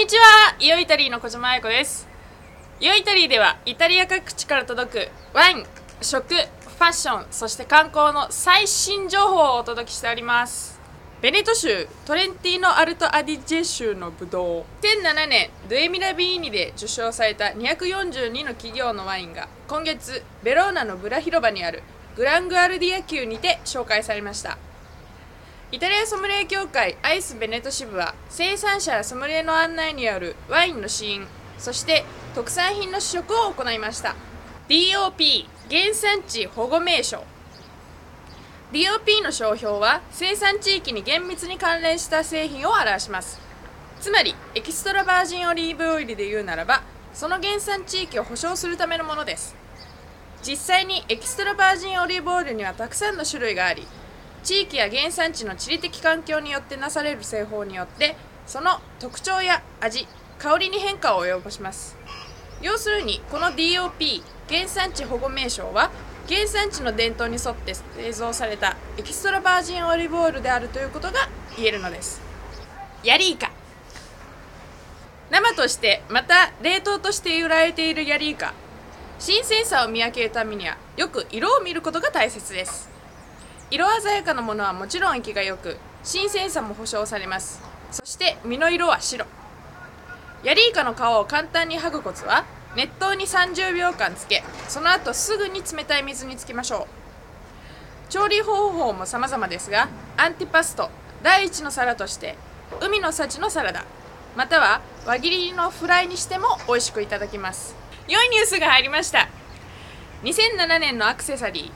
にちは。イオイタリーの小島彩子です。イオイタリーではイタリア各地から届くワイン食ファッションそして観光の最新情報をお届けしております。ベネト州トレンティーノ・アルト・アディジェ州のブドウ。2007年ドゥエミラビーニで受賞された242の企業のワインが今月ベローナのブラ広場にあるグラングアルディア宮にて紹介されました。イタリアソムリエ協会アイスベネト支部は生産者やソムリエの案内によるワインの試飲そして特産品の試食を行いました。DOP 原産地保護名称。DOP の商標は生産地域に厳密に関連した製品を表します。つまりエキストラバージンオリーブオイルで言うならばその原産地域を保証するためのものです。実際にエキストラバージンオリーブオイルにはたくさんの種類があり地域や原産地の地理的環境によってなされる製法によってその特徴や味香りに変化を及ぼします。要するにこの DOP 原産地保護名称は原産地の伝統に沿って製造されたエキストラバージンオリーブオイルであるということが言えるのです。ヤリイカ。生としてまた冷凍として売られているヤリイカ。新鮮さを見分けるためにはよく色を見ることが大切です。色鮮やかなものはもちろん生きが良く新鮮さも保証されます。そして身の色は白。ヤリイカの皮を簡単に剥ぐコツは熱湯に30秒間つけその後すぐに冷たい水につけましょう。調理方法も様々ですがアンティパスト第一の皿として海の幸のサラダまたは輪切りのフライにしても美味しくいただきます。良いニュースが入りました。2007年のアクセサリ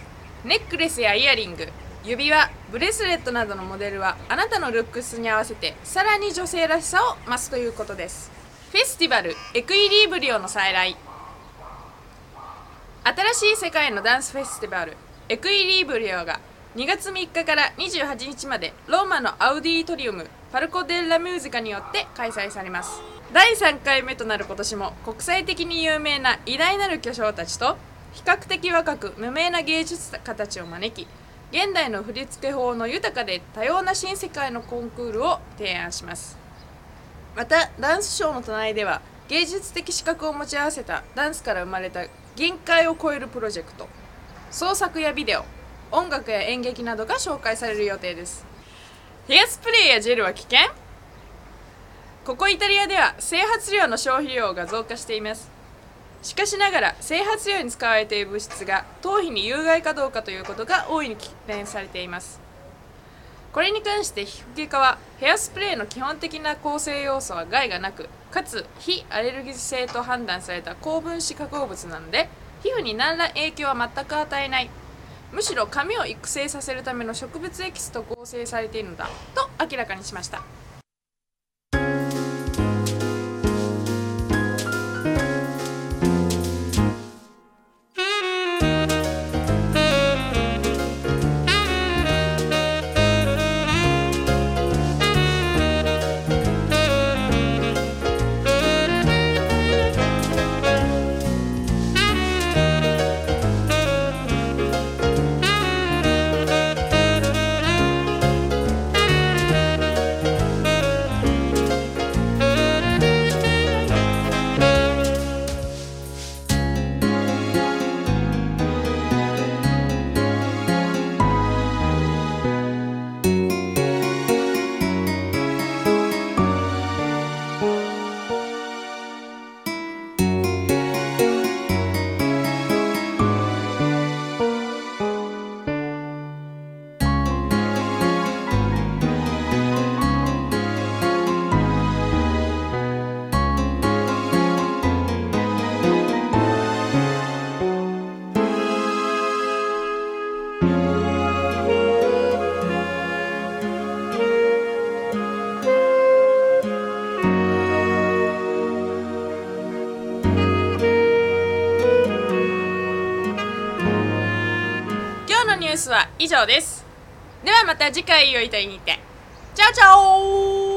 ーネックレスやイヤリング指輪ブレスレットなどのモデルはあなたのルックスに合わせてさらに女性らしさを増すということです。フェスティバルエクイリーブリオの再来。新しい世界のダンスフェスティバルエクイリーブリオが2月3日から28日までローマのアウディトリウムパルコ・デッラ・ミュージカによって開催されます。第3回目となる今年も国際的に有名な偉大なる巨匠たちと比較的若く無名な芸術家たちを招き現代の振付法の豊かで多様な新世界のコンクールを提案します。またダンスショーの隣では芸術的資格を持ち合わせたダンスから生まれた限界を超えるプロジェクト創作やビデオ音楽や演劇などが紹介される予定です。ヘアスプレーやジェルは危険。ここイタリアでは整髪料の消費量が増加しています。しかしながら整髪料に使われている物質が頭皮に有害かどうかということが大いに懸念されています。これに関して皮膚外科はヘアスプレーの基本的な構成要素は害がなくかつ非アレルギー性と判断された高分子化合物なので皮膚に何ら影響は全く与えない。むしろ髪を育成させるための植物エキスと合成されているのだと明らかにしました。ニュースは以上です。ではまた次回をいたいにて。チャオチャオ